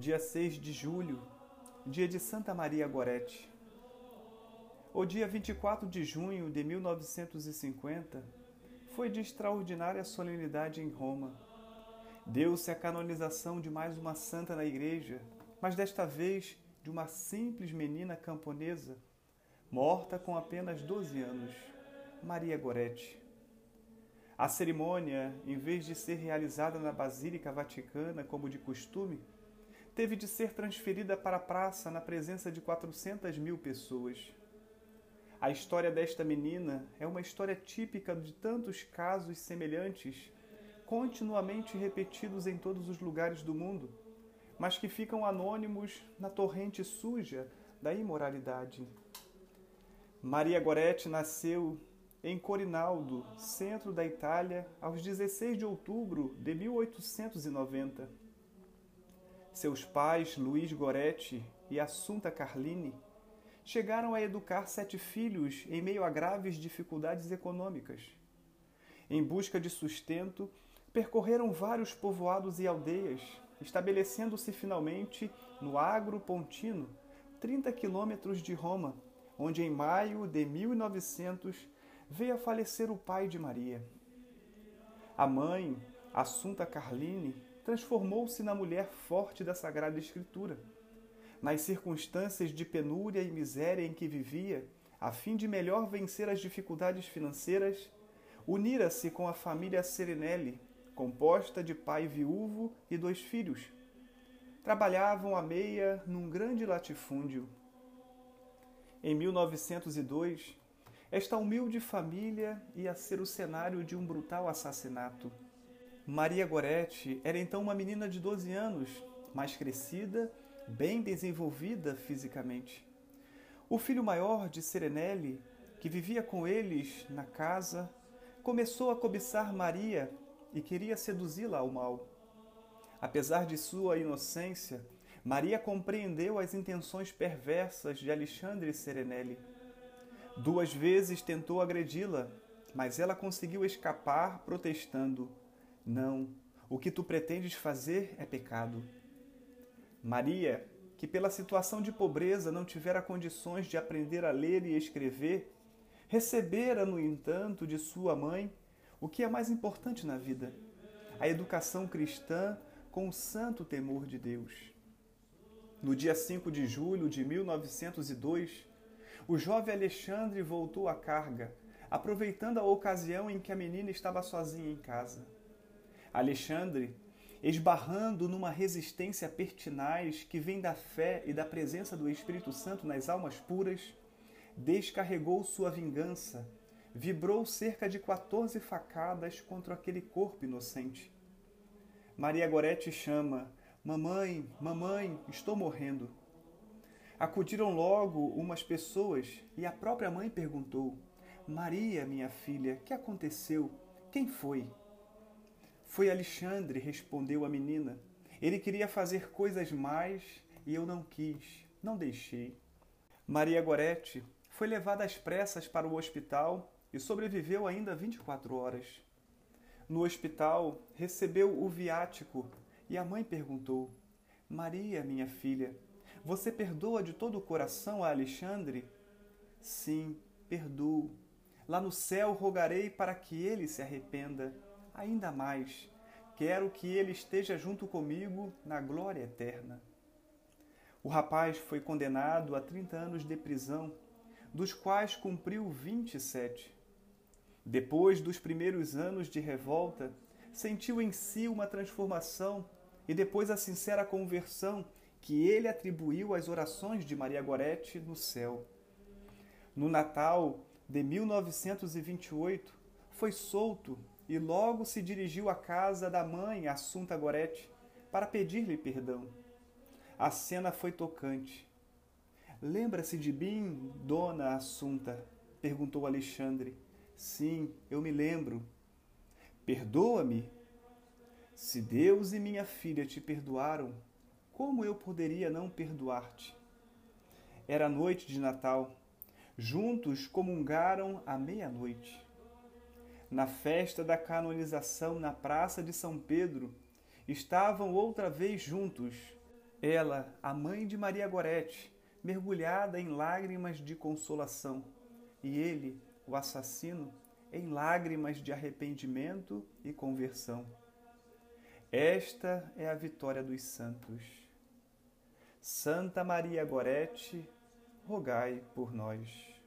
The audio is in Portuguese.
dia 6 de julho, dia de Santa Maria Gorete. O dia 24 de junho de 1950 foi de extraordinária solenidade em Roma. Deu-se a canonização de mais uma santa na igreja, mas desta vez de uma simples menina camponesa, morta com apenas 12 anos, Maria Gorete. A cerimônia, em vez de ser realizada na Basílica Vaticana como de costume, teve de ser transferida para a praça na presença de 400 mil pessoas. A história desta menina é uma história típica de tantos casos semelhantes, continuamente repetidos em todos os lugares do mundo, mas que ficam anônimos na torrente suja da imoralidade. Maria Goretti nasceu em Corinaldo, centro da Itália, aos 16 de outubro de 1890. Seus pais, Luiz Goretti e Assunta Carlini, chegaram a educar sete filhos em meio a graves dificuldades econômicas. Em busca de sustento, percorreram vários povoados e aldeias, estabelecendo-se finalmente no Agro Pontino, 30 quilômetros de Roma, onde em maio de 1900 veio a falecer o pai de Maria. A mãe, Assunta Carline, transformou-se na mulher forte da Sagrada Escritura. Nas circunstâncias de penúria e miséria em que vivia, a fim de melhor vencer as dificuldades financeiras, unira-se com a família Serenelli, composta de pai viúvo e dois filhos. Trabalhavam a meia num grande latifúndio. Em 1902, esta humilde família ia ser o cenário de um brutal assassinato. Maria Goretti era então uma menina de 12 anos, mais crescida, bem desenvolvida fisicamente. O filho maior de Serenelli, que vivia com eles na casa, começou a cobiçar Maria e queria seduzi-la ao mal. Apesar de sua inocência, Maria compreendeu as intenções perversas de Alexandre Serenelli Duas vezes tentou agredi-la, mas ela conseguiu escapar protestando: Não, o que tu pretendes fazer é pecado. Maria, que pela situação de pobreza não tivera condições de aprender a ler e escrever, recebera, no entanto, de sua mãe o que é mais importante na vida: a educação cristã com o santo temor de Deus. No dia 5 de julho de 1902, o jovem Alexandre voltou à carga, aproveitando a ocasião em que a menina estava sozinha em casa. Alexandre, esbarrando numa resistência pertinaz que vem da fé e da presença do Espírito Santo nas almas puras, descarregou sua vingança, vibrou cerca de 14 facadas contra aquele corpo inocente. Maria Gorete chama: Mamãe, mamãe, estou morrendo. Acudiram logo umas pessoas e a própria mãe perguntou: Maria, minha filha, que aconteceu? Quem foi? Foi Alexandre, respondeu a menina. Ele queria fazer coisas mais e eu não quis, não deixei. Maria Gorete foi levada às pressas para o hospital e sobreviveu ainda 24 horas. No hospital, recebeu o viático e a mãe perguntou: Maria, minha filha, você perdoa de todo o coração a Alexandre? Sim, perdoo. Lá no céu rogarei para que ele se arrependa. Ainda mais, quero que ele esteja junto comigo na glória eterna. O rapaz foi condenado a 30 anos de prisão, dos quais cumpriu 27. Depois dos primeiros anos de revolta, sentiu em si uma transformação e depois a sincera conversão que ele atribuiu às orações de Maria Gorete no céu. No Natal de 1928, foi solto e logo se dirigiu à casa da mãe Assunta Gorete para pedir-lhe perdão. A cena foi tocante. Lembra-se de mim, dona Assunta? perguntou Alexandre. Sim, eu me lembro. Perdoa-me? Se Deus e minha filha te perdoaram, como eu poderia não perdoar-te? Era noite de Natal. Juntos comungaram à meia-noite. Na festa da canonização na Praça de São Pedro, estavam outra vez juntos Ela, a mãe de Maria Gorete, mergulhada em lágrimas de consolação, e ele, o assassino, em lágrimas de arrependimento e conversão. Esta é a vitória dos santos. Santa Maria Gorete, rogai por nós.